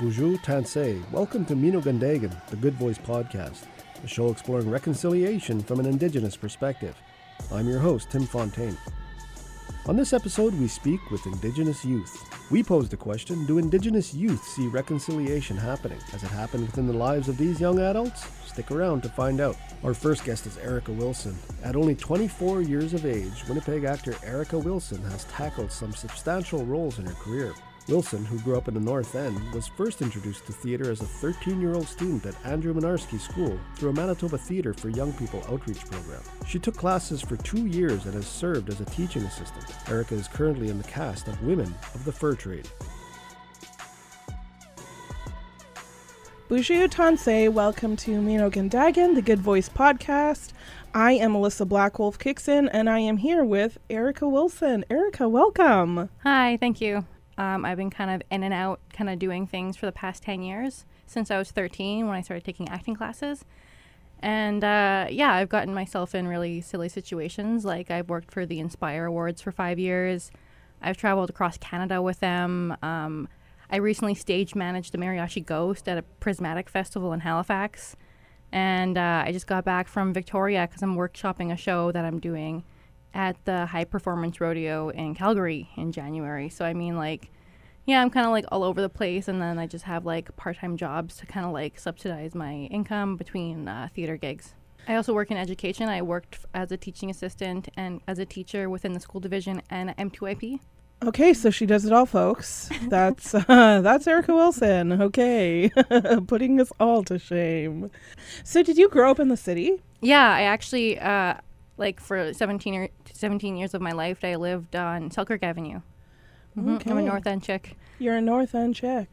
Bonjour Tansi. Welcome to Mino Gundagan, the Good Voice Podcast, a show exploring reconciliation from an Indigenous perspective. I'm your host, Tim Fontaine. On this episode, we speak with Indigenous youth. We pose the question Do Indigenous youth see reconciliation happening? Has it happened within the lives of these young adults? Stick around to find out. Our first guest is Erica Wilson. At only 24 years of age, Winnipeg actor Erica Wilson has tackled some substantial roles in her career. Wilson, who grew up in the North End, was first introduced to theatre as a 13 year old student at Andrew Mynarski School through a Manitoba Theatre for Young People outreach program. She took classes for two years and has served as a teaching assistant. Erica is currently in the cast of Women of the Fur Trade. Bonjour Tansi, welcome to Mino Gandagan, the Good Voice podcast. I am Alyssa Blackwolf Kickson, and I am here with Erica Wilson. Erica, welcome. Hi, thank you. Um, I've been kind of in and out, kind of doing things for the past 10 years since I was 13 when I started taking acting classes. And uh, yeah, I've gotten myself in really silly situations. Like, I've worked for the Indspire Awards for five years, I've traveled across Canada with them. Um, I recently stage managed the Mariachi Ghost at a Prismatic Festival in Halifax. And uh, I just got back from Victoria because I'm workshopping a show that I'm doing at the High Performance Rodeo in Calgary in January. So I mean, like, yeah, I'm kind of like all over the place, and then I just have like part-time jobs to kind of like subsidize my income between uh, theater gigs. I also work in education. I worked f- as a teaching assistant and as a teacher within the school division and M2IP. Okay, so she does it all, folks. That's uh, that's Erica Wilson. Okay, putting us all to shame. So, did you grow up in the city? Yeah, I actually uh, like for 17 or 17 years of my life, I lived on Selkirk Avenue. Mhm, I'm a North End chick. You're a North End chick.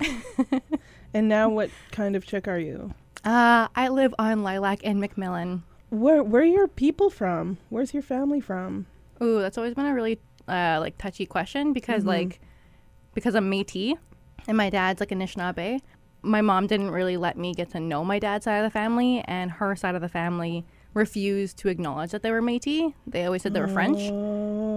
and now, what kind of chick are you? Uh, I live on Lilac and McMillan. Where where are your people from? Where's your family from? Ooh, that's always been a really uh, like touchy question because Mhm. like because I'm Métis and my dad's like Anishinaabe. My mom didn't really let me get to know my dad's side of the family, and her side of the family refused to acknowledge that they were Métis. They always said they were French.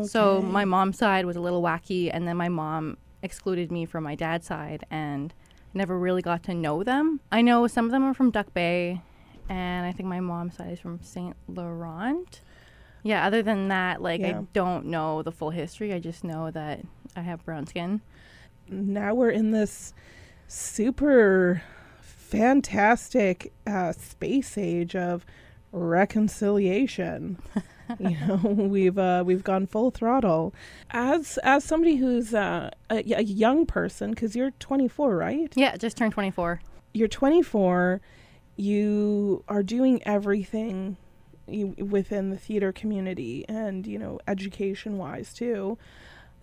So my mom's side was a little wacky, and then my mom excluded me from my dad's side and never really got to know them. I know some of them are from Duck Bay, and I think my mom's side is from Saint Laurent. Yeah, other than that, like Yeah. I don't know the full history. I just know that I have brown skin. now we're in this super fantastic uh, space age of reconciliation. you know, we've uh, we've gone full throttle. As as somebody who's uh, a, a young person, because you're 24, right? Yeah, just turned 24. You're 24. You are doing everything you, within the theater community, and you know, education wise too.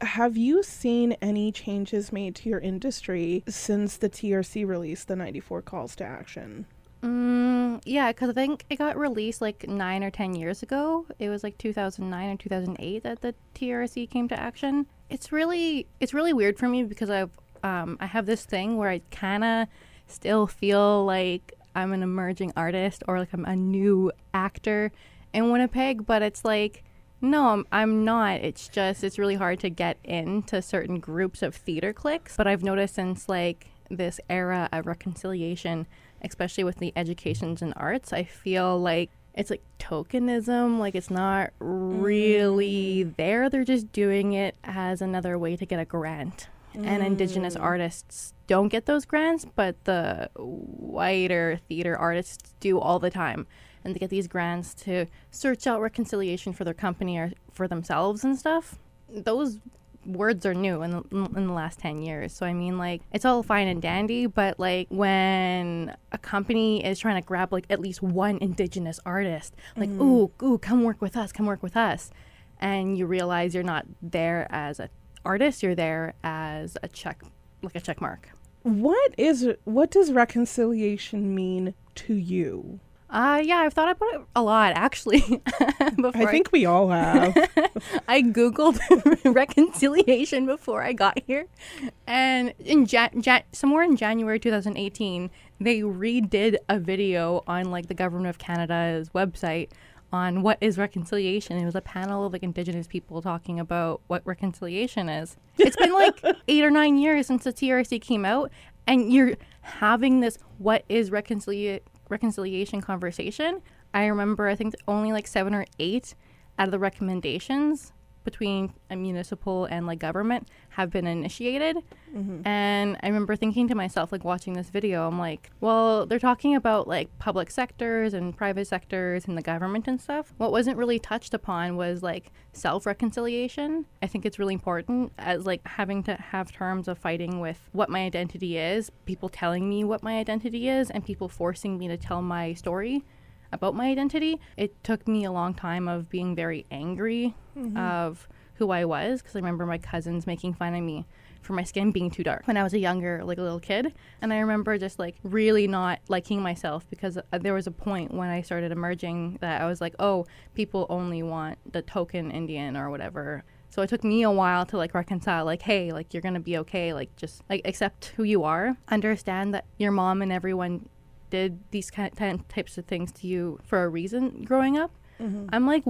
Have you seen any changes made to your industry since the TRC released the 94 calls to action? Mm, yeah, because I think it got released like nine or ten years ago. It was like 2009 or 2008 that the TRC came to action. It's really it's really weird for me because I've um, I have this thing where I kind of still feel like I'm an emerging artist or like I'm a new actor in Winnipeg, but it's like no, I'm, I'm not. It's just it's really hard to get into certain groups of theater cliques. But I've noticed since like this era of reconciliation, especially with the educations and arts, I feel like it's like tokenism. Like it's not really mm. there. They're just doing it as another way to get a grant. And Indigenous mm. artists don't get those grants, but the whiter theater artists do all the time and they get these grants to search out reconciliation for their company or for themselves and stuff. Those words are new in the, in the last 10 years. So, I mean, like, it's all fine and dandy, but like when a company is trying to grab like at least one indigenous artist, like, mm. ooh, ooh, come work with us, come work with us. And you realize you're not there as an artist, you're there as a check, like a check mark. What is what does reconciliation mean to you? Uh, yeah, I've thought about it a lot actually. before I think we all have. I googled reconciliation before I got here, and in Jan- Jan- somewhere in January 2018, they redid a video on like the government of Canada's website on what is reconciliation. It was a panel of like Indigenous people talking about what reconciliation is. It's been like eight or nine years since the TRC came out, and you're having this what is reconcilia- reconciliation conversation. I remember I think only like seven or eight out of the recommendations between a municipal and like government have been initiated. Mm-hmm. And I remember thinking to myself, like watching this video, I'm like, well, they're talking about like public sectors and private sectors and the government and stuff. What wasn't really touched upon was like self reconciliation. I think it's really important as like having to have terms of fighting with what my identity is, people telling me what my identity is, and people forcing me to tell my story about my identity. It took me a long time of being very angry of who I was because I remember my cousins making fun of me for my skin being too dark when I was a younger like a little kid. And I remember just like really not liking myself because uh, there was a point when I started emerging that I was like oh people only want the token Indian or whatever. So it took me a while to like reconcile like hey like you're gonna be okay like just like accept who you are. Understand that your mom and everyone did these kind of types of things to you for a reason growing up mm-hmm. i'm like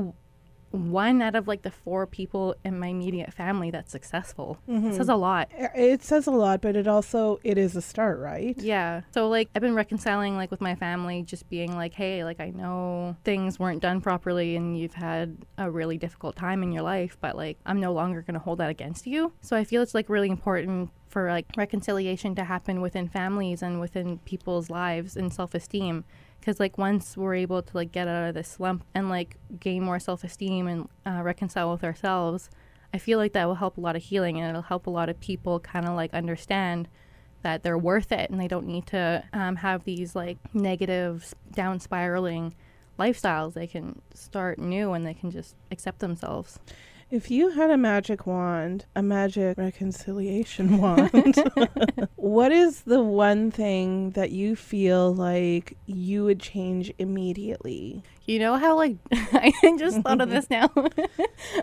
one out of like the four people in my immediate family that's successful. It mm-hmm. says a lot. It says a lot, but it also it is a start, right? yeah. So like i've been reconciling like with my family just being like hey like i know things weren't done properly and you've had a really difficult time in your life but like i'm no longer going to hold that against you. So i feel it's like really important for like reconciliation to happen within families and within people's lives and self-esteem because like once we're able to like get out of this slump and like gain more self-esteem and uh, reconcile with ourselves i feel like that will help a lot of healing and it'll help a lot of people kind of like understand that they're worth it and they don't need to um, have these like negative down spiraling lifestyles. They can start new and they can just accept themselves If you had a magic wand, a magic reconciliation wand, what is the one thing that you feel like you would change immediately? You know how like I just thought of this now.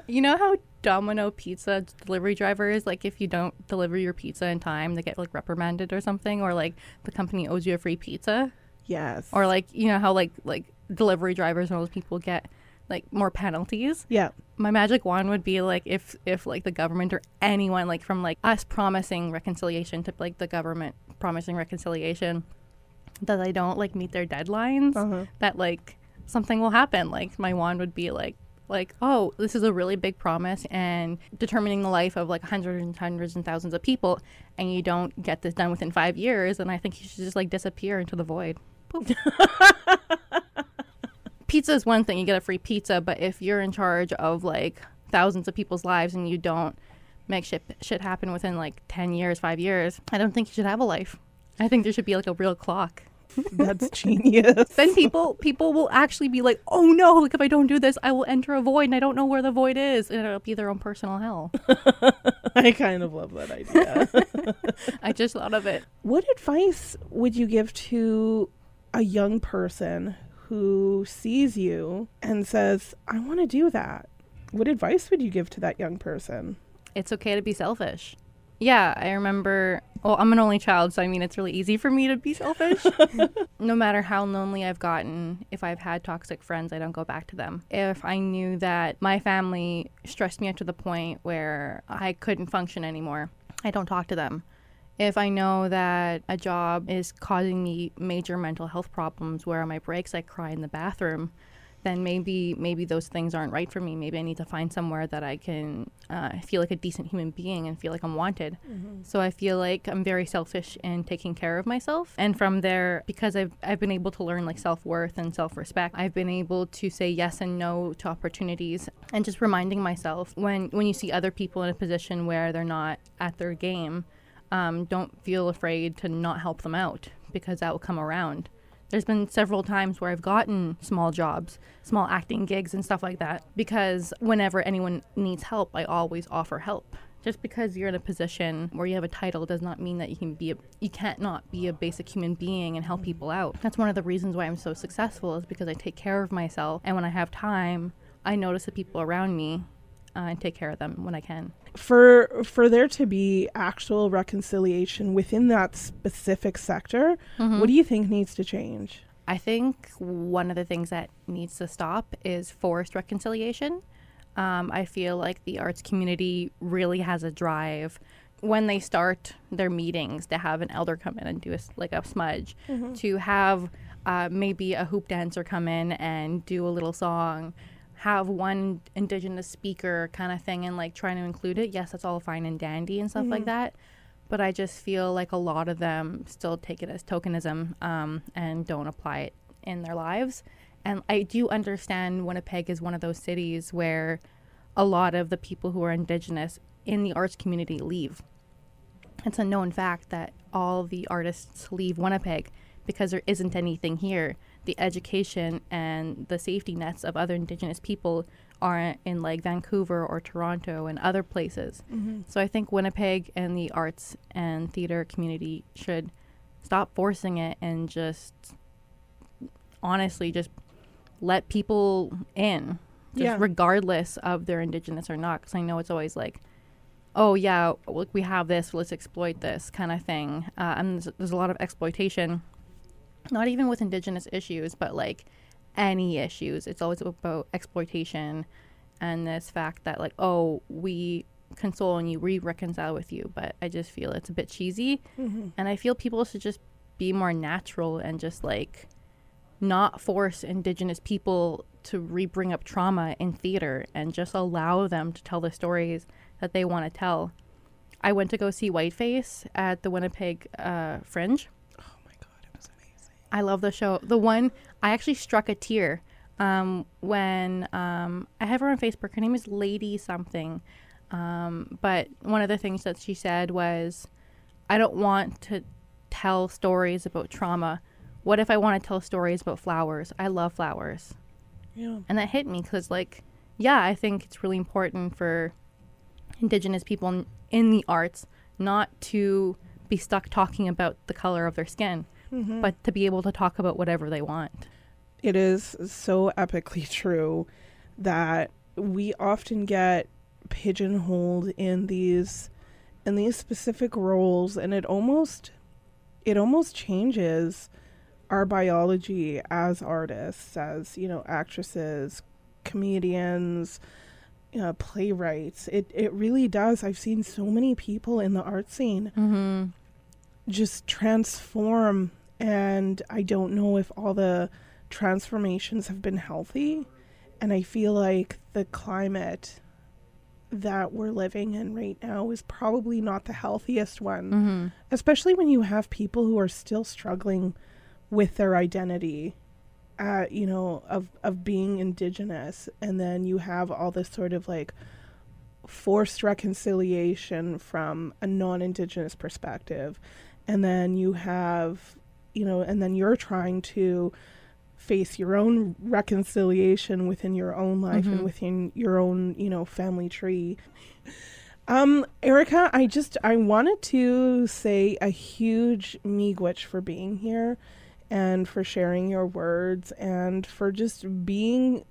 you know how Domino pizza delivery drivers like if you don't deliver your pizza in time they get like reprimanded or something or like the company owes you a free pizza Yes. or like you know how like like delivery drivers and all those people get like more penalties. yeah. My magic wand would be like if if like the government or anyone like from like us promising reconciliation to like the government promising reconciliation that they don't like meet their deadlines Uh-huh. that like something will happen like my wand would be like like oh this is a really big promise and determining the life of like hundreds and hundreds and thousands of people and you don't get this done within five years and i think you should just like disappear into the void. pizza is one thing you get a free pizza but if you're in charge of like thousands of people's lives and you don't make shit shit happen within like 10 years 5 years i don't think you should have a life i think there should be like a real clock That's genius. then people people will actually be like, "Oh no! Like if I don't do this, I will enter a void, and I don't know where the void is, and it'll be their own personal hell." I kind of love that idea. I just thought of it. what advice would you give to a young person who sees you and says, I want to do that? What advice would you give to that young person? It's okay to be selfish. Yeah, I remember. Well, I'm an only child, so I mean, it's really easy for me to be selfish. no matter how lonely I've gotten, if I've had toxic friends, I don't go back to them. If I knew that my family stressed me out to the point where I couldn't function anymore, I don't talk to them. If I know that a job is causing me major mental health problems where on my breaks I cry in the bathroom, then maybe maybe those things aren't right for me. Maybe I need to find somewhere that I can uh, feel like a decent human being and feel like I'm wanted. So I feel like I'm very selfish in taking care of myself. And from there, because I've I've been able to learn like self worth and self respect, I've been able to say yes and no to opportunities and just reminding myself when when you see other people in a position where they're not at their game, um, don't feel afraid to not help them out because that will come around. There's been several times where I've gotten small jobs, small acting gigs, and stuff like that because whenever anyone needs help, I always offer help. Just because you're in a position where you have a title does not mean that you can be a, you can't not be a basic human being and help people out. That's one of the reasons why I'm so successful is because I take care of myself and when I have time, I notice the people around me uh, and take care of them when I can. For for there to be actual reconciliation within that specific sector, what do you think needs to change? I think one of the things that needs to stop is forced reconciliation. Um, I feel like the arts community really has a drive when they start their meetings to have an elder come in and do a, like a smudge, to have uh, maybe a hoop dancer come in and do a little song, have one indigenous speaker kind of thing, and like trying to include it. Yes, that's all fine and dandy and stuff like that. But I just feel like a lot of them still take it as tokenism um, and don't apply it in their lives. And I do understand Winnipeg is one of those cities where a lot of the people who are indigenous in the arts community leave. It's a known fact that all the artists leave Winnipeg because there isn't anything here. The education and the safety nets of other indigenous people aren't in like Vancouver or Toronto and other places. So I think Winnipeg and the arts and theater community should stop forcing it and just honestly just let people in just Yeah. regardless of their indigenous or not because i know it's always like oh yeah look we have this let's exploit this kind of thing uh, and there's, there's a lot of exploitation not even with indigenous issues but like any issues. It's always about exploitation and this fact that like oh we console and you we reconcile with you. But i just feel it's a bit cheesy. And i feel people should just be more natural and just like not force indigenous people to re-bring up trauma in theater and just allow them to tell the stories that they want to tell. I went to go see whiteface at the winnipeg uh, fringe Oh my god, it was amazing. I love the show. The one I actually struck a tear um, when um, I have her on Facebook. Her name is Lady something. Um, but one of the things that she said was, I don't want to tell stories about trauma. What if I want to tell stories about flowers? I love flowers. Yeah. And that hit me because, like, yeah, I think it's really important for Indigenous people in, in the arts not to be stuck talking about the color of their skin, but to be able to talk about whatever they want. It is so epically true that we often get pigeonholed in these in these specific roles and it almost it almost changes our biology as artists as you know actresses comedians uh, playwrights it it really does i've seen so many people in the art scene Mm-hmm. just transform and i don't know if all the transformations have been healthy. And i feel like the climate that we're living in right now is probably not the healthiest one Mm-hmm. especially when you have people who are still struggling with their identity uh, you know of of being indigenous. And then you have all this sort of like forced reconciliation from a non-indigenous perspective. And then you have you know and then you're trying to face your own reconciliation within your own life and Mhm. within your own you know family tree um erica i just i wanted to say a huge miigwech for being here and for sharing your words and for just being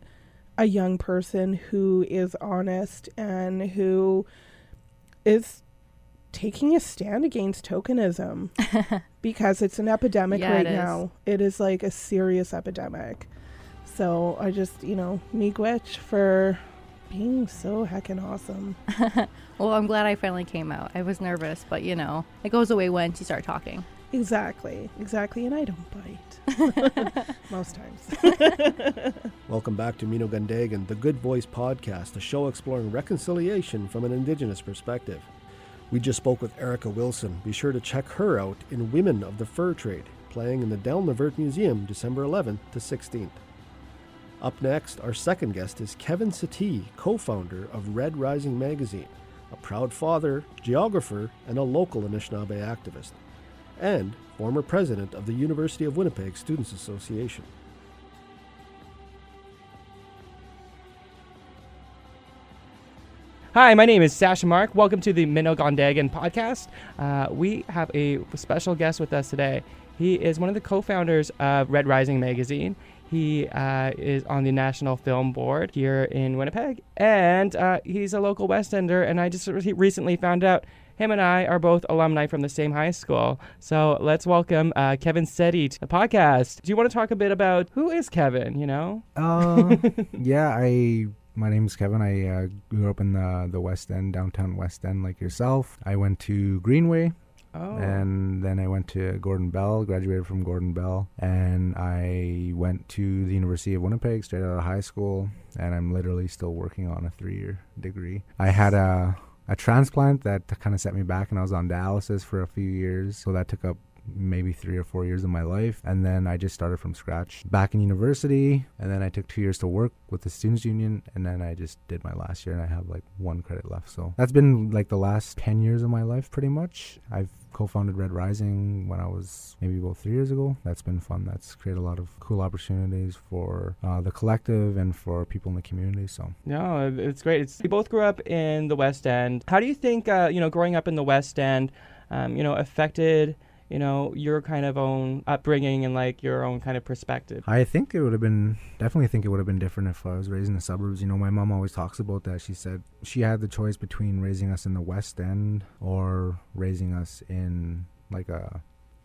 a young person who is honest and who is taking a stand against tokenism because it's an epidemic Yeah, right it is. now. It is like a serious epidemic. So I just, you know, miigwech for being so heckin' awesome. Well, I'm glad I finally came out. I was nervous, but you know, it goes away once you start talking. Exactly, exactly. And I don't bite most times. Welcome back to Mino Gundagan, the Good Voice podcast, a show exploring reconciliation from an Indigenous perspective. We just spoke with Erica Wilson. Be sure to check her out in Women of the Fur Trade, playing in the Dalnavert Museum December 11th to 16th. Up next, our second guest is Kevin Settee, co founder of Red Rising Magazine, a proud father, geographer, and a local Anishinaabe activist, and former president of the University of Winnipeg Students Association. Hi, my name is Sasha Mark. Welcome to the Minnow Gondagan podcast. Uh, we have a special guest with us today. He is one of the co-founders of Red Rising magazine. He uh, is on the National Film Board here in Winnipeg, and uh, he's a local West Ender. And I just re- recently found out him and I are both alumni from the same high school. So let's welcome uh, Kevin Settee to the podcast. Do you want to talk a bit about who is Kevin? You know? Uh, yeah, I My name is Kevin. I uh, grew up in the the West End, downtown West End, like yourself. I went to Greenway, Oh. and then I went to Gordon Bell. Graduated from Gordon Bell, and I went to the University of Winnipeg straight out of high school. And I'm literally still working on a three-year degree. I had a a transplant that kind of set me back, and I was on dialysis for a few years, so that took up maybe three or four years of my life. And then i just started from scratch back in university. And then i took two years to work with the students union. And then i just did my last year and i have like one credit left. So that's been like the last 10 years of my life pretty much. I've co-founded red rising when i was maybe about three years ago. That's been fun. That's created a lot of cool opportunities for uh, the collective and for people in the community. So No, it's great. It's, we both grew up in the West End. How do you think, uh, you know, growing up in the West End, um, you know, affected, you know, your kind of own upbringing and like your own kind of perspective? I think it would have been definitely think it would have been different if I was raised in the suburbs. You know, my mom always talks about that. She said she had the choice between raising us in the West End or raising us in like a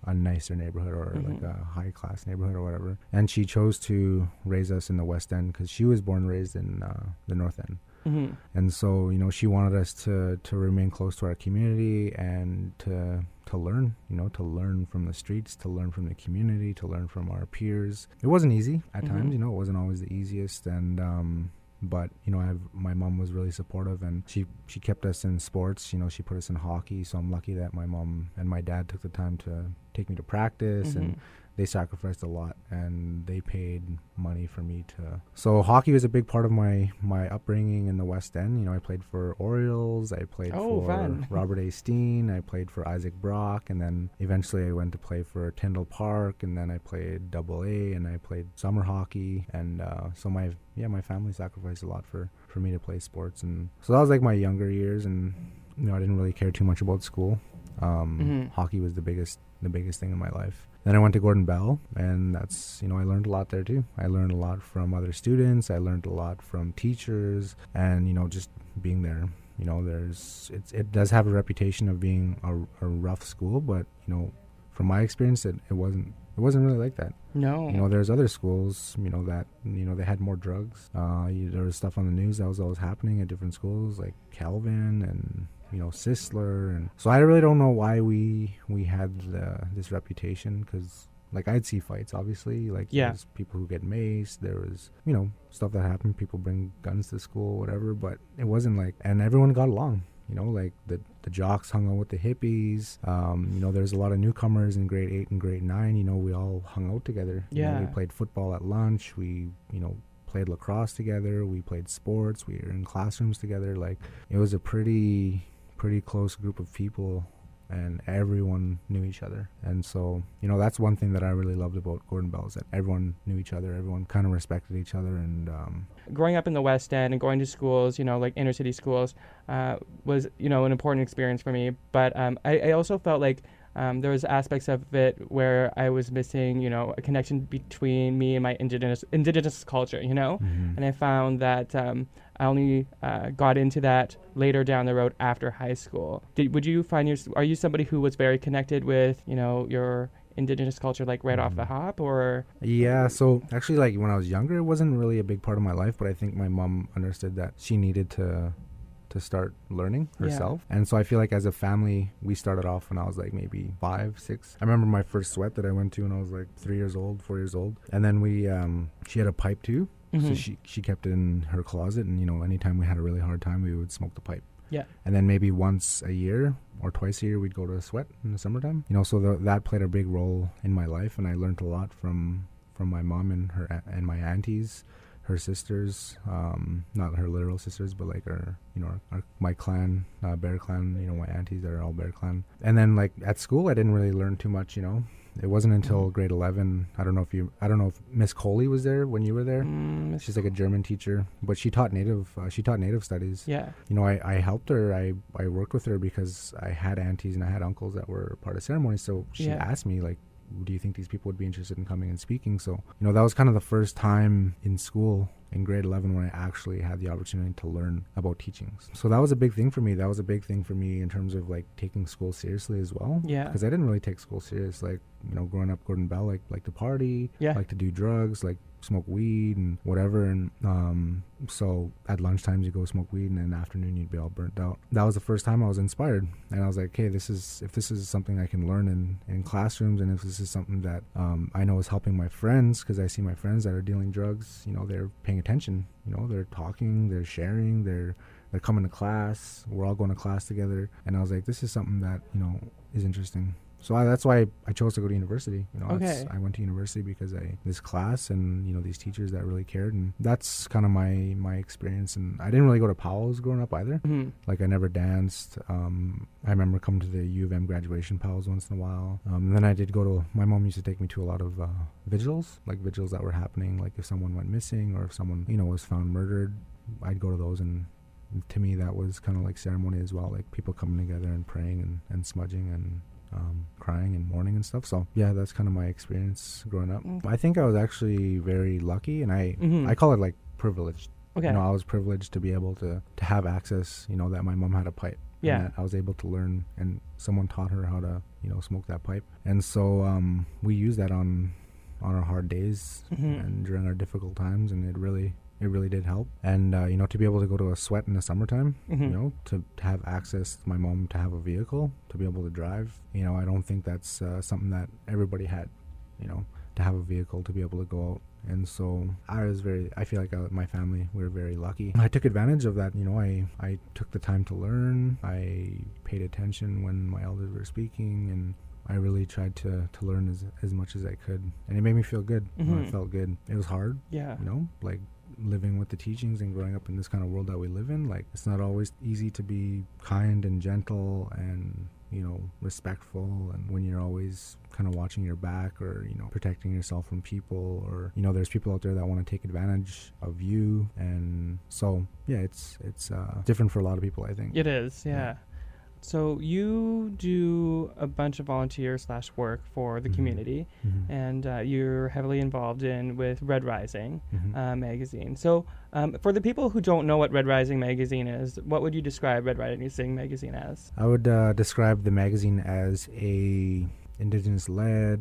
a nicer neighborhood or like Mhm. a high class neighborhood or whatever. And she chose to raise us in the West End because she was born and raised in uh, the North End hmm and so you know she wanted us to to remain close to our community and to to learn you know to learn from the streets to learn from the community to learn from our peers it wasn't easy at Mhm. times you know it wasn't always the easiest and um but you know I've, my mom was really supportive and she she kept us in sports you know she put us in hockey so i'm lucky that my mom and my dad took the time to take me to practice and Mhm. They sacrificed a lot and they paid money for me to so hockey was a big part of my my upbringing in the west end you know i played for orioles i played Oh, for fun. robert a steen i played for isaac brock and then eventually i went to play for tyndall park and then i played double a and i played summer hockey and uh, so my yeah my family sacrificed a lot for for me to play sports and so that was like my younger years and you know i didn't really care too much about school um, Mhm. hockey was the biggest the biggest thing in my life then I went to Gordon Bell, and that's you know I learned a lot there too. I learned a lot from other students. I learned a lot from teachers, and you know just being there. You know, there's it's, it does have a reputation of being a, a rough school, but you know, from my experience, it, it wasn't it wasn't really like that. No. You know, there's other schools, you know, that you know they had more drugs. Uh, you, there was stuff on the news that was always happening at different schools, like Kelvin and you know Sisler, and so I really don't know why we we had the, this reputation because. Like I'd see fights, obviously. Like Yeah. there's people who get maced. There was, you know, stuff that happened. People bring guns to school, whatever. But it wasn't like, and everyone got along. You know, like the the jocks hung out with the hippies. Um, you know, there's a lot of newcomers in grade eight and grade nine. You know, we all hung out together. You know, Yeah. we played football at lunch. We, you know, played lacrosse together. We played sports. We were in classrooms together. Like it was a pretty pretty close group of people and everyone knew each other. And so, you know, that's one thing that I really loved about Gordon Bell is that everyone knew each other. Everyone kind of respected each other and um, growing up in the West End and going to schools, you know, like inner city schools, uh, was you know an important experience for me. But um, I, I also felt like um, there was aspects of it where I was missing, you know, a connection between me and my indigenous indigenous culture, you know. And I found that um, I only uh, got into that later down the road after high school. Did, would you find your are you somebody who was very connected with you know your indigenous culture like right off the Mhm. hop or Yeah, so actually, like when I was younger, it wasn't really a big part of my life, but I think my mom understood that she needed to to start learning Yeah. herself. And so I feel like as a family, we started off when I was like maybe five, six. I remember my first sweat that I went to when I was like three years old, four years old. And then we, um, she had a pipe too. So Mhm. she, she kept it in her closet. And, you know, anytime we had a really hard time, we would smoke the pipe. Yeah. And then maybe once a year or twice a year, we'd go to a sweat in the summertime. You know, so that played a big role in my life. And I learned a lot from, from my mom and her, and my aunties her sisters, um, not her literal sisters, but like our, you know, our, our, my clan, uh, Bear Clan, you know, my aunties that are all Bear Clan. And then like at school, I didn't really learn too much, you know. It wasn't until grade 11. I don't know if you, I don't know if Miss Coley was there when you were there. Mm, She's like a German teacher, but she taught native. Uh, she taught native studies. yeah. You know, I, I helped her. I, I worked with her because I had aunties and I had uncles that were part of ceremonies. So she Yeah. asked me like, do you think these people would be interested in coming and speaking? So, you know, that was kind of the first time in school in grade 11 when I actually had the opportunity to learn about teachings. So that was a big thing for me. That was a big thing for me in terms of like taking school seriously as well. Yeah. Because I didn't really take school serious. Like, you know, growing up Gordon Bell, like, like to party, Yeah. like to do drugs, like smoke weed and whatever. And um, so at lunchtimes you go smoke weed, and in the afternoon you'd be all burnt out. That was the first time I was inspired, and I was like, "Okay, this is if this is something I can learn in in classrooms, and if this is something that um, I know is helping my friends, because I see my friends that are dealing drugs, you know, they're paying attention, you know, they're talking, they're sharing, they're they're coming to class. We're all going to class together, and I was like, this is something that you know is interesting. So I, that's why I chose to go to university. You know, Okay. I went to university because I this class and you know these teachers that really cared, and that's kind of my my experience. And I didn't really go to powwows growing up either. Mhm. Like I never danced. Um, I remember coming to the U of M graduation powwows once in a while. Um, and then I did go to. My mom used to take me to a lot of uh, vigils, like vigils that were happening, like if someone went missing or if someone you know was found murdered. I'd go to those, and to me that was kind of like ceremony as well, like people coming together and praying and, and smudging and um, crying and mourning and stuff. So yeah, that's kind of my experience growing up. Mm. I think I was actually very lucky, and I Mhm. I call it like privileged. Okay. You know, I was privileged to be able to to have access. You know, that my mom had a pipe. and Yeah. that I was able to learn, and someone taught her how to, you know, smoke that pipe. And so um, we use that on on our hard days Mhm. and during our difficult times, and it really it really did help. And uh, you know, to be able to go to a sweat in the summertime, Mhm. you know, to, to have access, my mom to have a vehicle to be able to drive. You know, I don't think that's uh, something that everybody had. You know, to have a vehicle to be able to go out. And so I was very. I feel like I, my family we were very lucky. I took advantage of that. You know, I I took the time to learn. I paid attention when my elders were speaking, and I really tried to to learn as as much as I could. And it made me feel good. You know, Mhm. it felt good. It was hard Yeah. you know like living with the teachings and growing up in this kind of world that we live in like it's not always easy to be kind and gentle and you know respectful and when you're always kind of watching your back or you know protecting yourself from people or you know there's people out there that want to take advantage of you and so yeah it's it's uh different for a lot of people i think It is, yeah. Yeah. So you do a bunch of volunteer slash work for the Mhm. community, Mhm. and uh, you're heavily involved in with Red Rising Mhm. uh, magazine. So um, for the people who don't know what Red Rising magazine is, what would you describe Red Rising magazine as? I would uh, describe the magazine as a indigenous-led,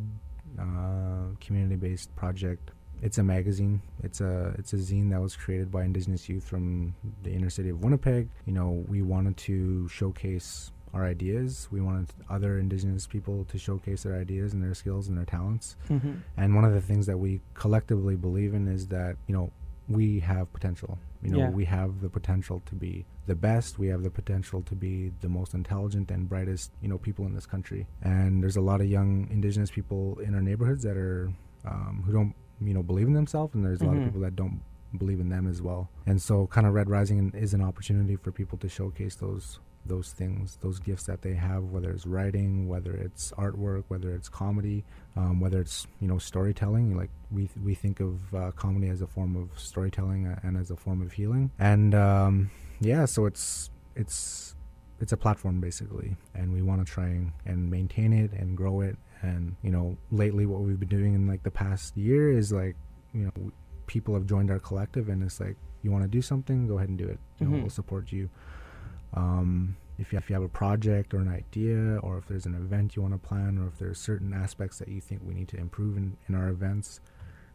uh, community-based project. It's a magazine. It's a it's a zine that was created by indigenous youth from the inner city of Winnipeg. You know, we wanted to showcase our ideas. We wanted other indigenous people to showcase their ideas and their skills and their talents. Mm-hmm. And one of the things that we collectively believe in is that, you know, we have potential. You know, Yeah. we have the potential to be the best. We have the potential to be the most intelligent and brightest, you know, people in this country. And there's a lot of young indigenous people in our neighborhoods that are um, who don't, you know, believe in themselves, and there's a lot Mhm. of people that don't believe in them as well. And so, kind of Red Rising is an opportunity for people to showcase those those things, those gifts that they have, whether it's writing, whether it's artwork, whether it's comedy, um, whether it's you know storytelling. Like we th- we think of uh, comedy as a form of storytelling uh, and as a form of healing. And um, yeah, so it's it's it's a platform basically, and we want to try and, and maintain it and grow it. And you know, lately what we've been doing in like the past year is like you know people have joined our collective, and it's like you want to do something, go ahead and do it. You know, Mhm. we'll support you. Um, if you, if you have a project or an idea, or if there's an event you want to plan, or if there's certain aspects that you think we need to improve in, in our events,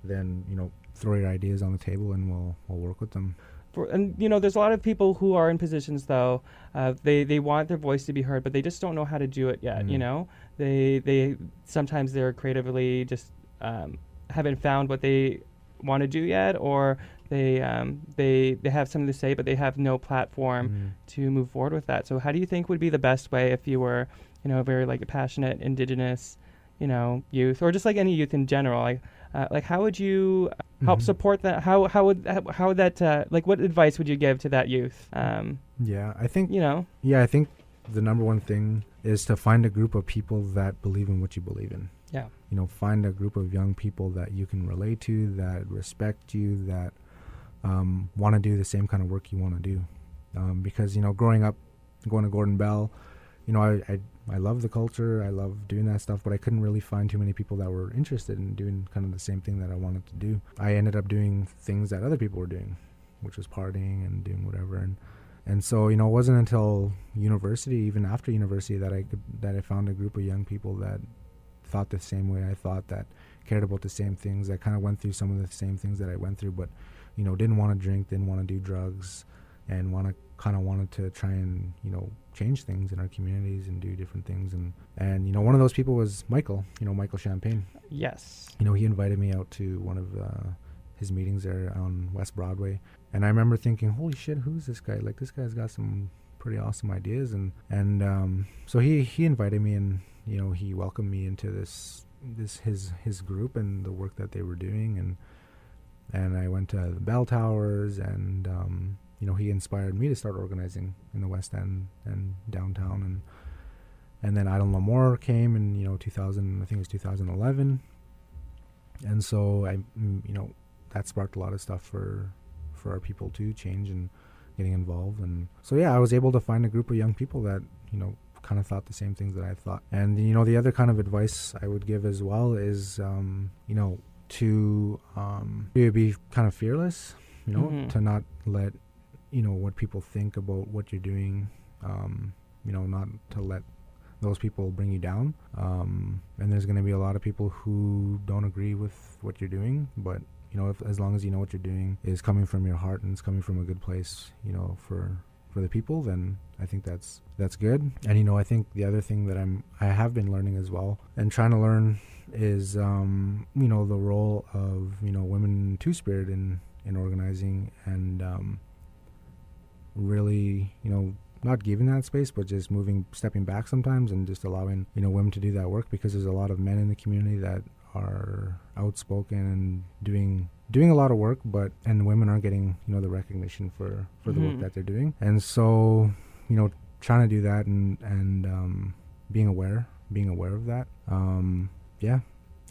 then you know throw your ideas on the table and we'll we'll work with them. For, and you know, there's a lot of people who are in positions though. Uh, they they want their voice to be heard, but they just don't know how to do it yet. You Mhm. know, they they sometimes they're creatively just um, haven't found what they want to do yet, or they um, they they have something to say, but they have no platform Mm. to move forward with that. So, how do you think would be the best way if you were, you know, a very like a passionate Indigenous, you know, youth, or just like any youth in general? Like, uh, like how would you help Mhm. support that? How how would how, how would that uh, like what advice would you give to that youth? Um, Yeah, I think you know, yeah, I think the number one thing is to find a group of people that believe in what you believe in. yeah, you know find a group of young people that you can relate to that respect you that um, want to do the same kind of work you want to do um, because you know growing up going to gordon bell you know I, I i love the culture i love doing that stuff but i couldn't really find too many people that were interested in doing kind of the same thing that i wanted to do. I ended up doing things that other people were doing which was partying and doing whatever. And and so you know it wasn't until university even after university that i could that i found a group of young people that thought the same way I thought, that cared about the same things, that kind of went through some of the same things that I went through, but you know, didn't want to drink, didn't want to do drugs, and want to kind of wanted to try and you know change things in our communities and do different things. And and you know one of those people was Michael you know Michael Champagne. Yes. you know he invited me out to one of uh, his meetings there on West Broadway. And I remember thinking holy shit who's this guy? Like this guy's got some pretty awesome ideas. And and um, so he he invited me and you know he welcomed me into this this his his group and the work that they were doing. And and I went to the bell towers and um, you know he inspired me to start organizing in the West End and downtown. And and then Idle No More came in you know 2000 I think it was 2011 and so I mm, you know that sparked a lot of stuff for for our people to change and getting involved. And so yeah I was able to find a group of young people that you know kind of thought the same things that I thought. And you know the other kind of advice I would give as well is um, you know to um, be kind of fearless you know Mhm. to not let you know what people think about what you're doing um, you know not to let those people bring you down. Um, and there's going to be a lot of people who don't agree with what you're doing but you know if, as long as you know what you're doing is coming from your heart and it's coming from a good place you know for for the people then i think that's that's good. And you know i think the other thing that i'm i have been learning as well and trying to learn is um you know the role of you know women two spirit in in organizing and um really you know not giving that space but just moving stepping back sometimes and just allowing you know women to do that work because there's a lot of men in the community that are outspoken and doing doing a lot of work but and women aren't getting you know the recognition for for the work Mhm. that they're doing. And so you know trying to do that and and um being aware being aware of that um yeah.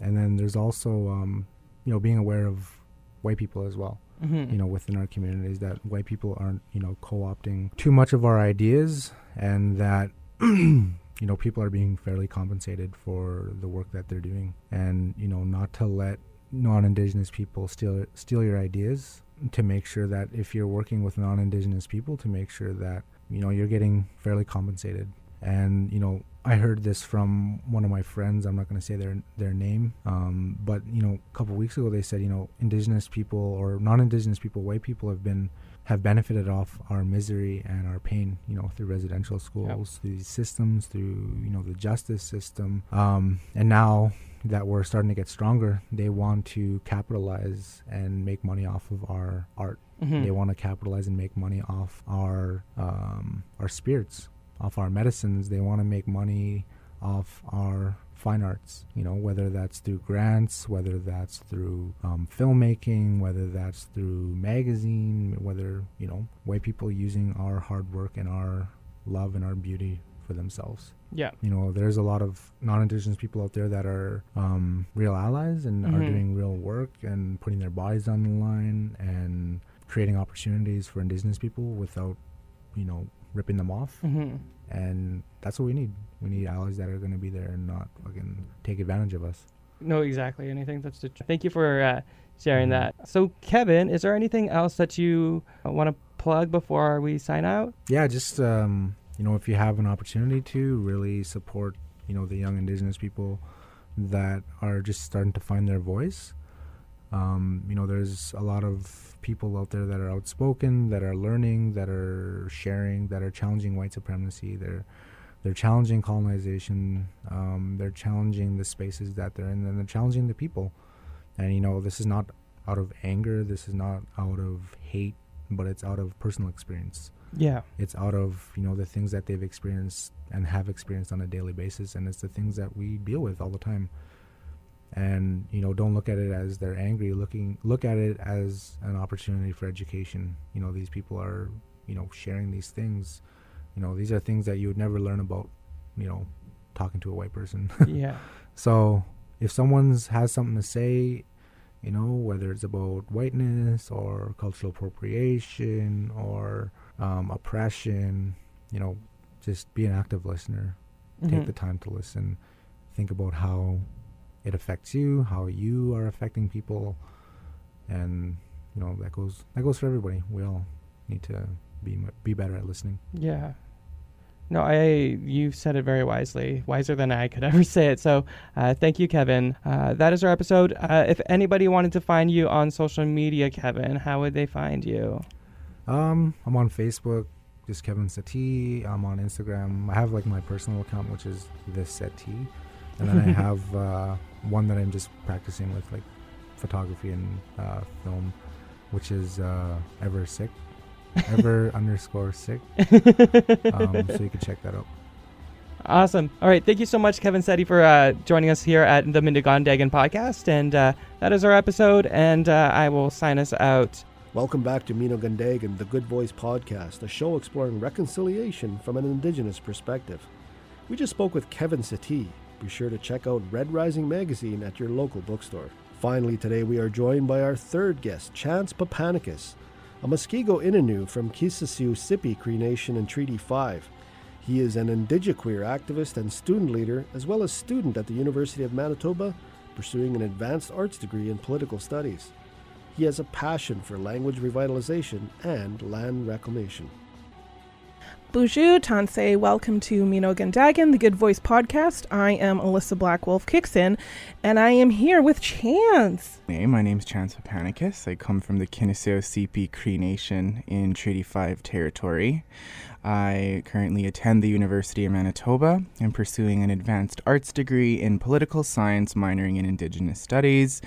And then there's also um you know being aware of white people as well Mhm. you know within our communities that white people aren't you know co-opting too much of our ideas and that you know people are being fairly compensated for the work that they're doing and you know not to let non-indigenous people steal steal your ideas to make sure that if you're working with non-indigenous people to make sure that you know you're getting fairly compensated and you know I heard this from one of my friends. I'm not going to say their their name, um, but you know, a couple weeks ago they said, you know, indigenous people or non-indigenous people, white people have been have benefited off our misery and our pain, you know, through residential schools, through these systems, through you know the justice system, um, and now that we're starting to get stronger, they want to capitalize and make money off of our art. Mhm. They want to capitalize and make money off our um, our spirits, off our medicines. They want to make money off our fine arts. You know, whether that's through grants, whether that's through um, filmmaking, whether that's through magazine, whether you know white people using our hard work and our love and our beauty for themselves Yeah. you know there's a lot of non-indigenous people out there that are um, real allies and are Mhm. doing real work and putting their bodies on the line and creating opportunities for indigenous people without you know ripping them off hmm and that's what we need we need allies that are going to be there and not fucking take advantage of us No, exactly. And I think that's the. Tr- Thank you for uh, sharing Mhm. that. So, Kevin, is there anything else that you want to plug before we sign out? yeah just um, you know if you have an opportunity to really support you know the young indigenous people that are just starting to find their voice um, you know there's a lot of people out there that are outspoken that are learning that are sharing that are challenging white supremacy. They're they're challenging colonization. Um, they're challenging the spaces that they're in and they're challenging the people. And you know this is not out of anger. This is not out of hate but it's out of personal experience. Yeah. it's out of you know the things that they've experienced and have experienced on a daily basis and it's the things that we deal with all the time and you know don't look at it as they're angry looking look at it as an opportunity for education you know these people are you know sharing these things you know these are things that you would never learn about you know talking to a white person yeah. so if someone's has something to say, you know, whether it's about whiteness or cultural appropriation or um, oppression, you know, just be an active listener. Take Mhm. the time to listen. Think about how it affects you, how you are affecting people, and you know that goes that goes for everybody. We all need to be be better at listening. Yeah. No, I you said it very wisely, wiser than I could ever say it. So, uh, thank you, Kevin. Uh, that is our episode. Uh, if anybody wanted to find you on social media, Kevin, how would they find you? Um, I'm on Facebook, just Kevin Settee. I'm on Instagram. I have like my personal account, which is this Settee, and then I have uh, one that I'm just practicing with, like photography and uh, film, which is uh, Ever Sick, Ever underscore Sick. Um, so you can check that out. Awesome. All right. Thank you so much, Kevin Settee, for uh, joining us here at the Mindagondagan podcast. And uh, that is our episode. And uh, I will sign us out. Welcome back to Mino Gandagan, the Good Voice Podcast, a show exploring reconciliation from an Indigenous perspective. We just spoke with Kevin Settee. Be sure to check out Red Rising Magazine at your local bookstore. Finally, today we are joined by our third guest, Chance Paupanekis, a Muskego Innu from Kinosao Sipi Cree Nation in Treaty 5. He is an indigiqueer activist and student leader, as well as student at the University of Manitoba, pursuing an advanced arts degree in political studies. He has a passion for language revitalization and land reclamation. Bonjour, Tansi. Welcome to Mino Gandagan, the Good Voice Podcast. I am Alyssa Blackwolf Kixon, and I am here with Chance. Hey, my name's Chance Paupanekis. I come from the Kinosao Sipi Cree Nation in Treaty 5 territory. I currently attend the University of Manitoba. I'm pursuing an advanced arts degree in political science, minoring in Indigenous studies,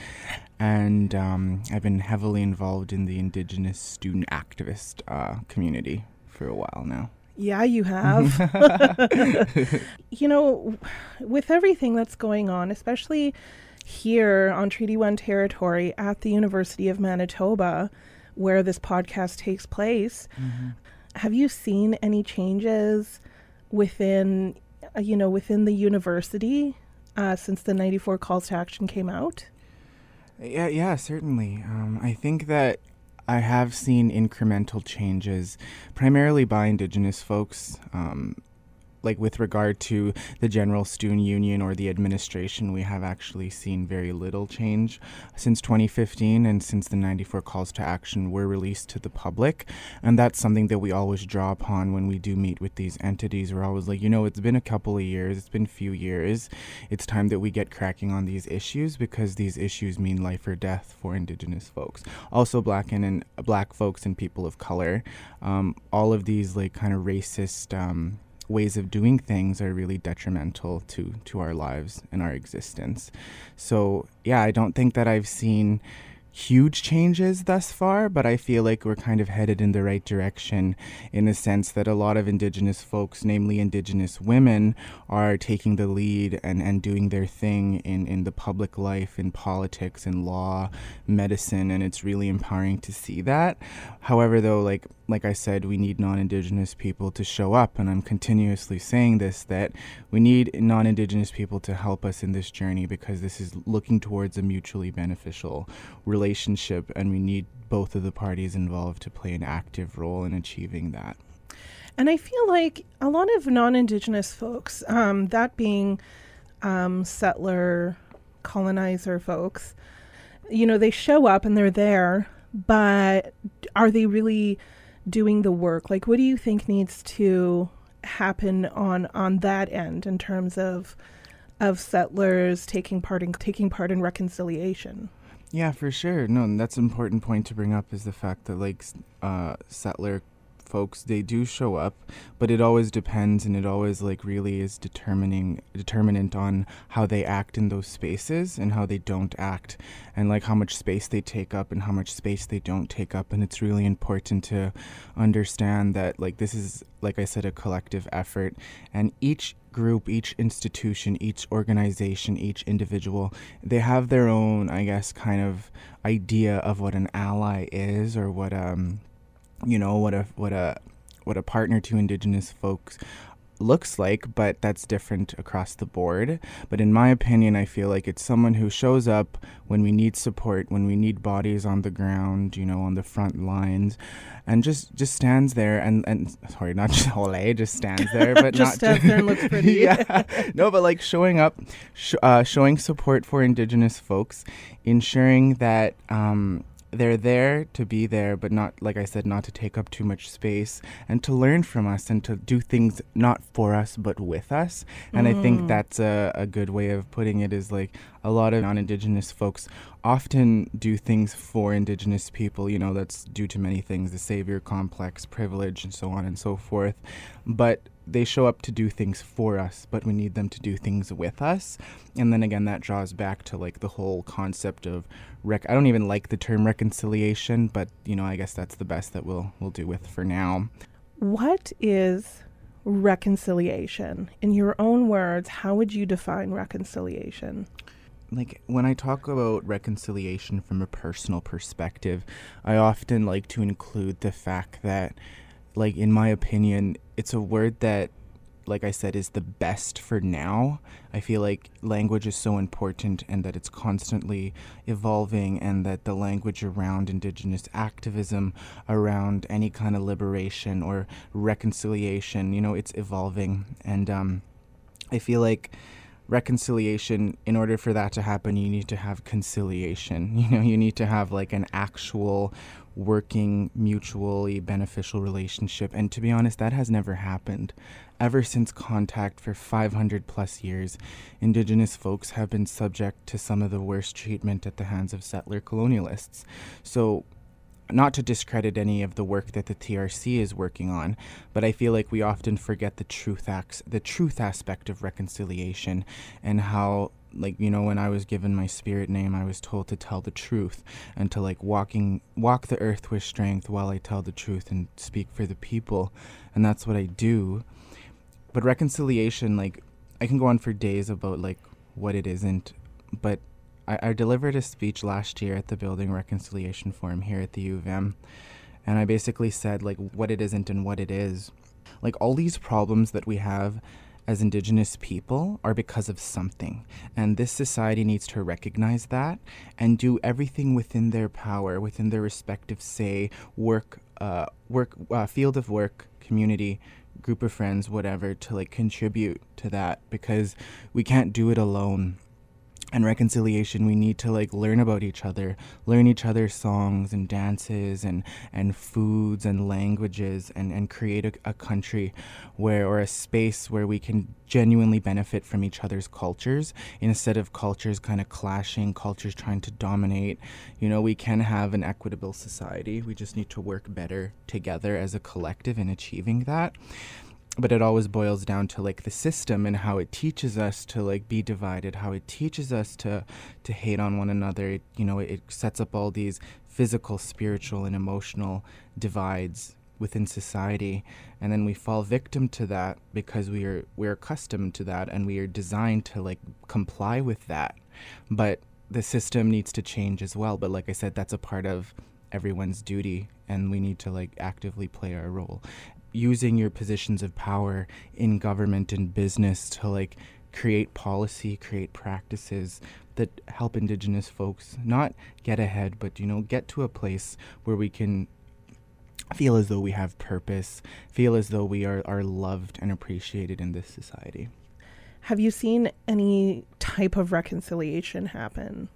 and um, I've been heavily involved in the Indigenous student activist uh, community for a while now. Yeah, you have. you know, with everything that's going on, especially here on Treaty 1 territory at the University of Manitoba, where this podcast takes place, Mm-hmm. have you seen any changes within, uh, you know, within the university uh, since the 94 calls to action came out? Yeah, yeah, certainly. Um, I think that I have seen incremental changes, primarily by Indigenous folks. Um, like with regard to the general student union or the administration, we have actually seen very little change since 2015 and since the 94 calls to action were released to the public. And that's something that we always draw upon when we do meet with these entities. We're always like, you know, it's been a couple of years, it's been a few years. It's time that we get cracking on these issues because these issues mean life or death for Indigenous folks. Also, black and, and black folks and people of color. Um, all of these like kind of racist. Um, ways of doing things are really detrimental to to our lives and our existence. So, yeah, I don't think that I've seen huge changes thus far, but I feel like we're kind of headed in the right direction in the sense that a lot of Indigenous folks, namely Indigenous women, are taking the lead and, and doing their thing in, in the public life, in politics, in law, medicine, and it's really empowering to see that. However, though, like like I said, we need non-Indigenous people to show up, and I'm continuously saying this that we need non-Indigenous people to help us in this journey because this is looking towards a mutually beneficial relationship, and we need both of the parties involved to play an active role in achieving that. And I feel like a lot of non Indigenous folks, um, that being um, settler, colonizer folks, you know, they show up and they're there, but are they really doing the work? Like, what do you think needs to happen on on that end in terms of of settlers taking part in taking part in reconciliation? Yeah, for sure. No, that's an important point to bring up is the fact that like uh, settler folks they do show up, but it always depends and it always like really is determining determinant on how they act in those spaces and how they don't act and like how much space they take up and how much space they don't take up. And it's really important to understand that like this is like I said a collective effort. And each group, each institution, each organization, each individual, they have their own, I guess, kind of idea of what an ally is or what um you know what a what a what a partner to indigenous folks looks like, but that's different across the board. But in my opinion, I feel like it's someone who shows up when we need support, when we need bodies on the ground, you know, on the front lines, and just just stands there and and sorry, not just Ole, just stands there, but not Just not stands there and looks pretty. yeah, no, but like showing up, sh- uh, showing support for Indigenous folks, ensuring that um, they're there to be there, but not, like I said, not to take up too much space and to learn from us and to do things not for us, but with us. And I think Mm. that's a, a good way of putting it is like a lot of non Indigenous folks often do things for Indigenous people. You know, that's due to many things the savior complex, privilege, and so on and so forth. But they show up to do things for us, but we need them to do things with us. And then again, that draws back to like the whole concept of rec. I don't even like the term reconciliation, but you know, I guess that's the best that we'll we'll do with for now. What is reconciliation? In your own words, how would you define reconciliation? like when I talk about reconciliation from a personal perspective, I often like to include the fact that like in my opinion, it's a word that like I said is the best for now. I feel like language is so important and that it's constantly evolving and that the language around indigenous activism, around any kind of liberation or reconciliation, you know, it's evolving and um I feel like reconciliation in order for that to happen you need to have conciliation you know you need to have like an actual working mutually beneficial relationship. And to be honest that has never happened. Ever since contact for 500 plus years indigenous folks have been subject to some of the worst treatment at the hands of settler colonialists. So not to discredit any of the work that the TRC is working on, but I feel like we often forget the truth acts, the truth aspect of reconciliation, and how like you know when I was given my spirit name, I was told to tell the truth and to like walking walk the earth with strength while I tell the truth and speak for the people, and that's what I do. But reconciliation, like I can go on for days about like what it isn't, but I, I delivered a speech last year at the Building Reconciliation Forum here at the U of M, and I basically said like what it isn't and what it is. Like all these problems that we have as Indigenous people are because of something, and this society needs to recognize that and do everything within their power, within their respective say, work, uh, work, uh, field of work, community, group of friends, whatever, to like contribute to that because we can't do it alone and reconciliation we need to like learn about each other learn each other's songs and dances and and foods and languages and and create a, a country where or a space where we can genuinely benefit from each other's cultures. Instead of cultures kind of clashing cultures trying to dominate you know we can have an equitable society. We just need to work better together as a collective in achieving that but it always boils down to like the system and how it teaches us to like be divided how it teaches us to to hate on one another. It, you know it sets up all these physical spiritual and emotional divides within society. And then we fall victim to that because we are we're accustomed to that and we are designed to like comply with that. But the system needs to change as well. But like i said that's a part of everyone's duty and we need to like actively play our role using your positions of power in government and business to like create policy, create practices that help indigenous folks not get ahead, but you know, get to a place where we can feel as though we have purpose, feel as though we are, are loved and appreciated in this society. Have you seen any type of reconciliation happen?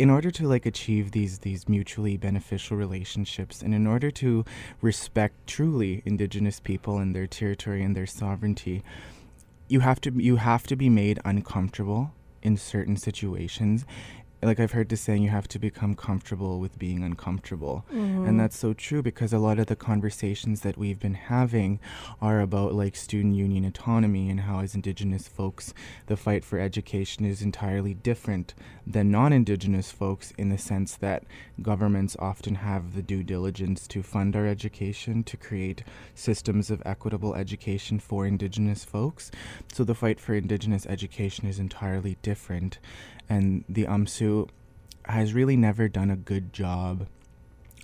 In order to like achieve these these mutually beneficial relationships and in order to respect truly indigenous people and their territory and their sovereignty you have to you have to be made uncomfortable in certain situations like I've heard the saying, you have to become comfortable with being uncomfortable. Mm-hmm. And that's so true because a lot of the conversations that we've been having are about like student union autonomy and how, as Indigenous folks, the fight for education is entirely different than non Indigenous folks in the sense that governments often have the due diligence to fund our education, to create systems of equitable education for Indigenous folks. So the fight for Indigenous education is entirely different and the UMSU has really never done a good job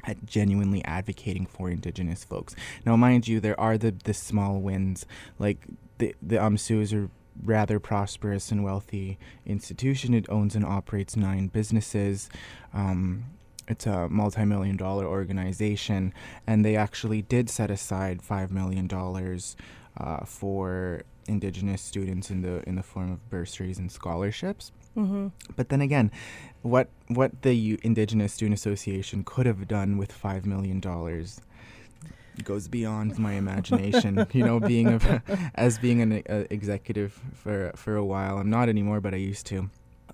at genuinely advocating for indigenous folks. Now, mind you, there are the, the small wins. Like the the UMSU is a rather prosperous and wealthy institution. It owns and operates nine businesses. Um, it's a multi-million dollar organization, and they actually did set aside five million dollars uh, for indigenous students in the in the form of bursaries and scholarships Mm-hmm. But then again, what what the U- Indigenous Student Association could have done with five million dollars goes beyond my imagination. you know, being a, as being an uh, executive for for a while, I'm not anymore, but I used to.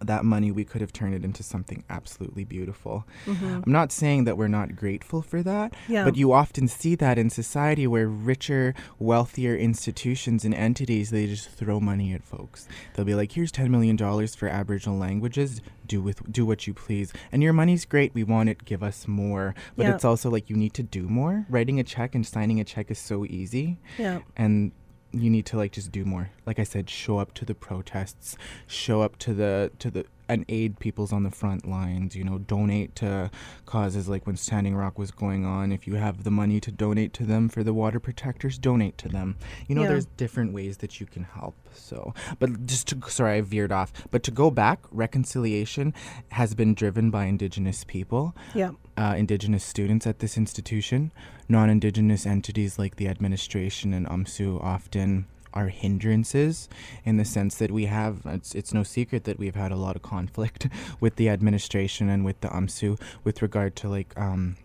That money we could have turned it into something absolutely beautiful. Mm-hmm. I'm not saying that we're not grateful for that, Yeah. but you often see that in society where richer, wealthier institutions and entities they just throw money at folks. They'll be like, "Here's 10 million dollars for Aboriginal languages. Do with do what you please. And your money's great. We want it. Give us more." But Yeah. it's also like you need to do more. Writing a check and signing a check is so easy, yeah. and you need to like just do more. Like I said, show up to the protests, show up to the to the and aid people's on the front lines. You know, donate to causes like when Standing Rock was going on. If you have the money to donate to them for the water protectors, donate to them. You know, Yeah. there's different ways that you can help. So, but just to sorry, I veered off. But to go back, reconciliation has been driven by Indigenous people Yeah. uh, Indigenous students at this institution. Non Indigenous entities like the administration and UMSU often are hindrances in the sense that we have, it's, it's no secret that we've had a lot of conflict with the administration and with the UMSU with regard to like, um,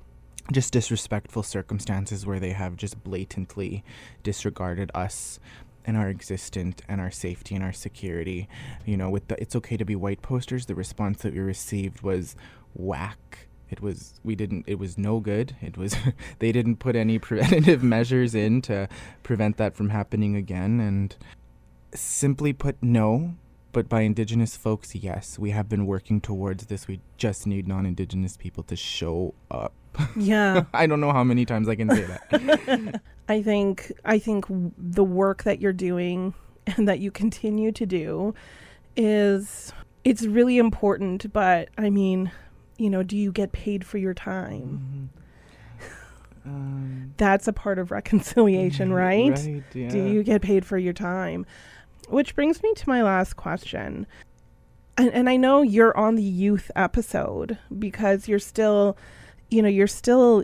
just disrespectful circumstances where they have just blatantly disregarded us and our existence and our safety and our security. You know, with the it's okay to be white posters, the response that we received was whack. It was we didn't it was no good. It was they didn't put any preventative measures in to prevent that from happening again and simply put no, but by indigenous folks yes. We have been working towards this. We just need non-indigenous people to show up. Yeah. I don't know how many times I can say that. I think I think the work that you're doing and that you continue to do is it's really important, but I mean, you know, do you get paid for your time? Um, That's a part of reconciliation, right? Right. Yeah. Do you get paid for your time? Which brings me to my last question. And, and I know you're on the youth episode because you're still, you know, you're still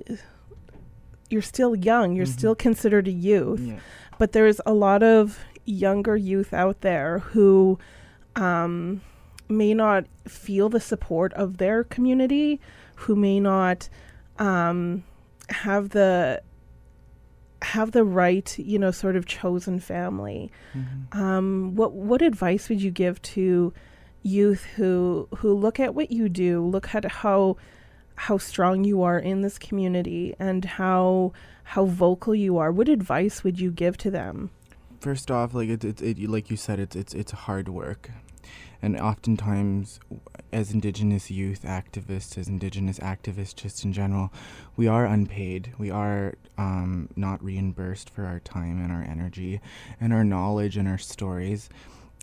you're still young. You're Mhm. still considered a youth. Yeah. But there's a lot of younger youth out there who um, may not feel the support of their community, who may not um, have the have the right, you know, sort of chosen family. Mhm. Um, what what advice would you give to youth who who look at what you do, look at how how strong you are in this community and how how vocal you are? What advice would you give to them? First off, like it, it, it, like you said, it's it's it's hard work, and oftentimes, as Indigenous youth activists, as Indigenous activists, just in general, we are unpaid. We are um, not reimbursed for our time and our energy, and our knowledge and our stories,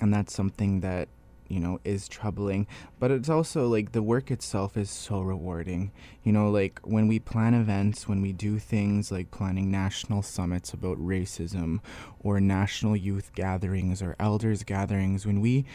and that's something that you know is troubling. But it's also like the work itself is so rewarding. You know, like when we plan events, when we do things like planning national summits about racism or national youth gatherings or elders gatherings when we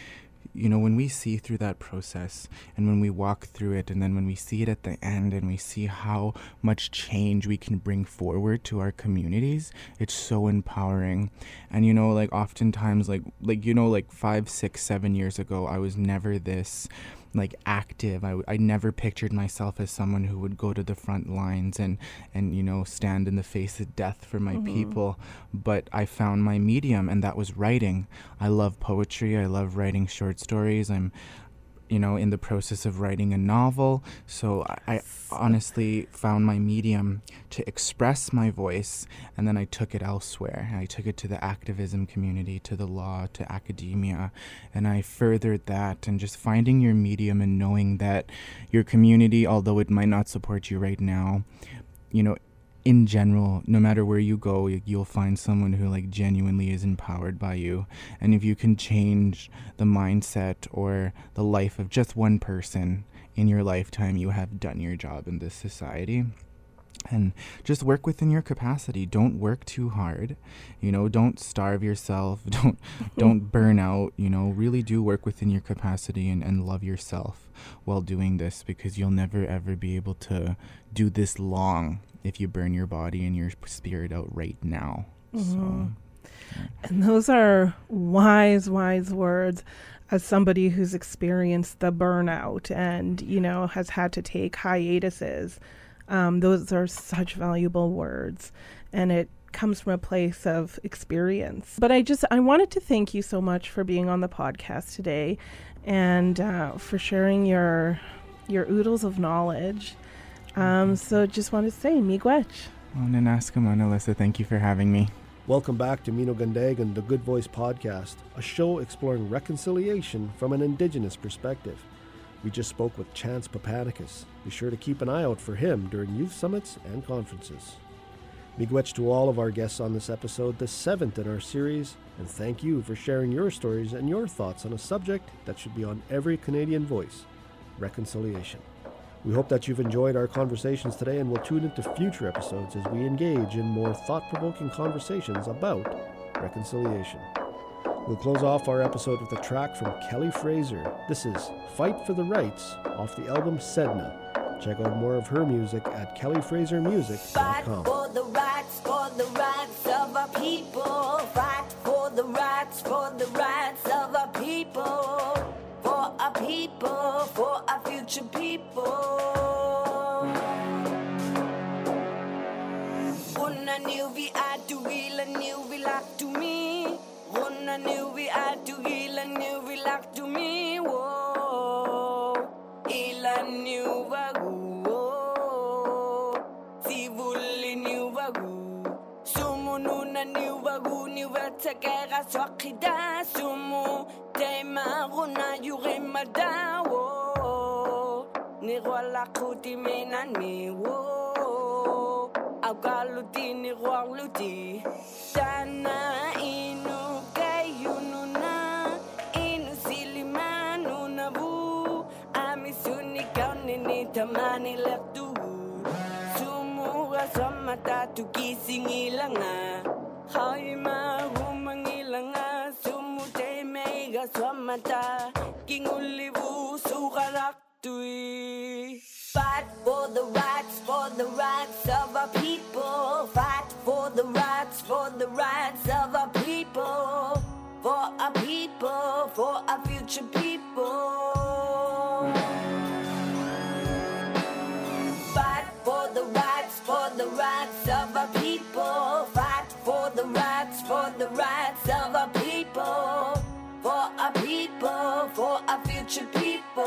you know when we see through that process and when we walk through it and then when we see it at the end and we see how much change we can bring forward to our communities it's so empowering. And you know like oftentimes like like you know like five six seven years ago i was never this like active. I, I never pictured myself as someone who would go to the front lines and and you know stand in the face of death for my Mhm. people. But i found my medium and that was writing. I love poetry. I love writing short stories. I'm you know in the process of writing a novel. So i, I honestly found my medium to express my voice and then i took it elsewhere. I took it to the activism community to the law to academia and I furthered that. And just finding your medium and knowing that your community, although it might not support you right now, you know, in general, no matter where you go, you'll find someone who like genuinely is empowered by you. And if you can change the mindset or the life of just one person in your lifetime, you have done your job in this society. And just work within your capacity. Don't work too hard. You know, don't starve yourself. Don't don't burn out you know really do work within your capacity and, and love yourself while doing this because you'll never ever be able to do this long if you burn your body and your spirit out right now so Mhm. And those are wise, wise words. as somebody who's experienced the burnout and you know has had to take hiatuses um, those are such valuable words and it comes from a place of experience but i just i wanted to thank you so much for being on the podcast today and uh, for sharing your your oodles of knowledge um, so just want to say miigwech Well, Nanaska Mona Lisa, thank you for having me. Welcome back to Mino Gandagan, the Good Voice Podcast, a show exploring reconciliation from an Indigenous perspective. We just spoke with Chance Paupanekis. Be sure to keep an eye out for him during youth summits and conferences. Miigwech to all of our guests on this episode, the seventh in our series, and thank you for sharing your stories and your thoughts on a subject that should be on every Canadian voice reconciliation. We hope that you've enjoyed our conversations today and will tune into future episodes as we engage in more thought provoking conversations about reconciliation. We'll close off our episode with a track from Kelly Fraser. This is Fight for the Rights off the album Sedna. Check out more of her music at Fight kellyfrasermusic.com. for the rights, for the rights of our people. Fight for the rights, for the rights du illa nu vi lagt du mi. Honna nu vi är du illa nu vi lagt du mi. Wow. Illa nu var god. Sivuli nu var god. Sumu nuna nu var god nu var tagara swakida. Sumu tema runa yurima da. Wow. Ni rola kuti. Tana inu kayunu na. Inu silimanu na bu. Ami suni kauni ni tamani lektu. Mega sa mata. Kingulibu sukaraktui. Fight for the rights, for the rights of our people. Fight for the rights, for the rights of our people. For our people, for our future people. Fight for the rights, for the rights of our people. Fight for the rights, for the rights our future people.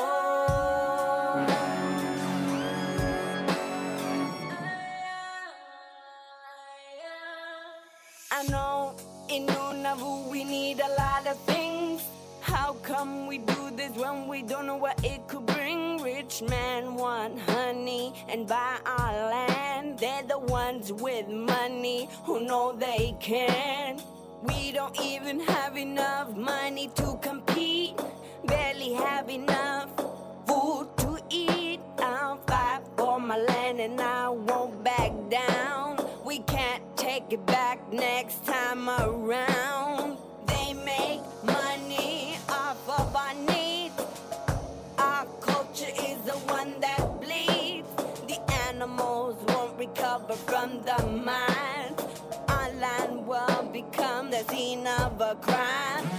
I know in Nunavut we need a lot of things. How come we do this when we don't know what it could bring? Rich men want honey and buy our land. They're the ones with money who know they can. We don't even have enough money to compete. Barely have enough food to eat. I'll fight for my land and I won't back down. We can't take it back next time around. They make money off of our needs. Our culture is the one that bleeds. The animals won't recover from the mines. Our land will become the scene of a crime.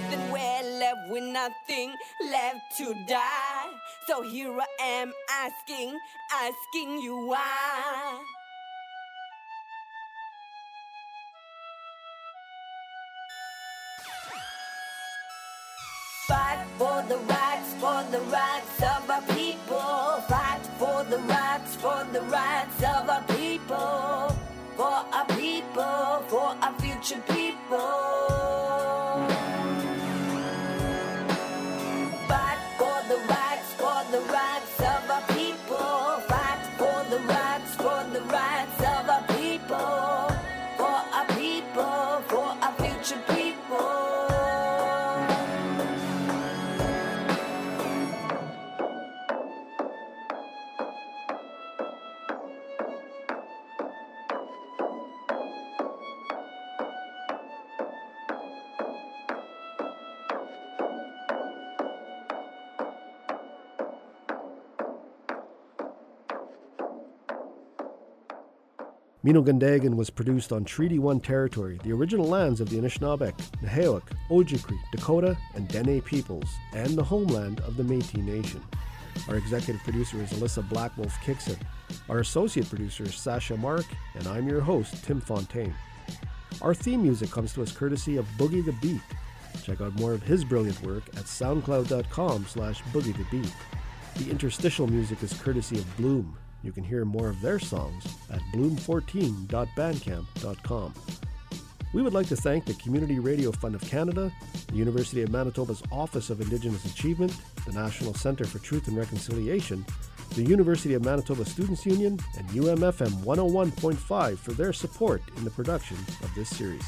Left with nothing left to die. So here I am asking, asking you why. Fight for the rights, for the rights of our people. Fight for the rights, for the rights of our people. For our people, for our future people. Mino-Gandagan was produced on Treaty 1 territory, the original lands of the Anishinaabeg, Nehiyawak, Ojibwe, Dakota, and Dene peoples, and the homeland of the Métis Nation. Our executive producer is Alyssa Blackwolf Kixon. Our associate producer is Sasha Mark, and I'm your host, Tim Fontaine. Our theme music comes to us courtesy of Boogey the Beat. Check out more of his brilliant work at soundcloud.com slash boogie the beat. The interstitial music is courtesy of Bloom. You can hear more of their songs at bloom14.bandcamp.com. We would like to thank the Community Radio Fund of Canada, the University of Manitoba's Office of Indigenous Achievement, the National Centre for Truth and Reconciliation, the University of Manitoba Students Union, and UMFM 101.5 for their support in the production of this series.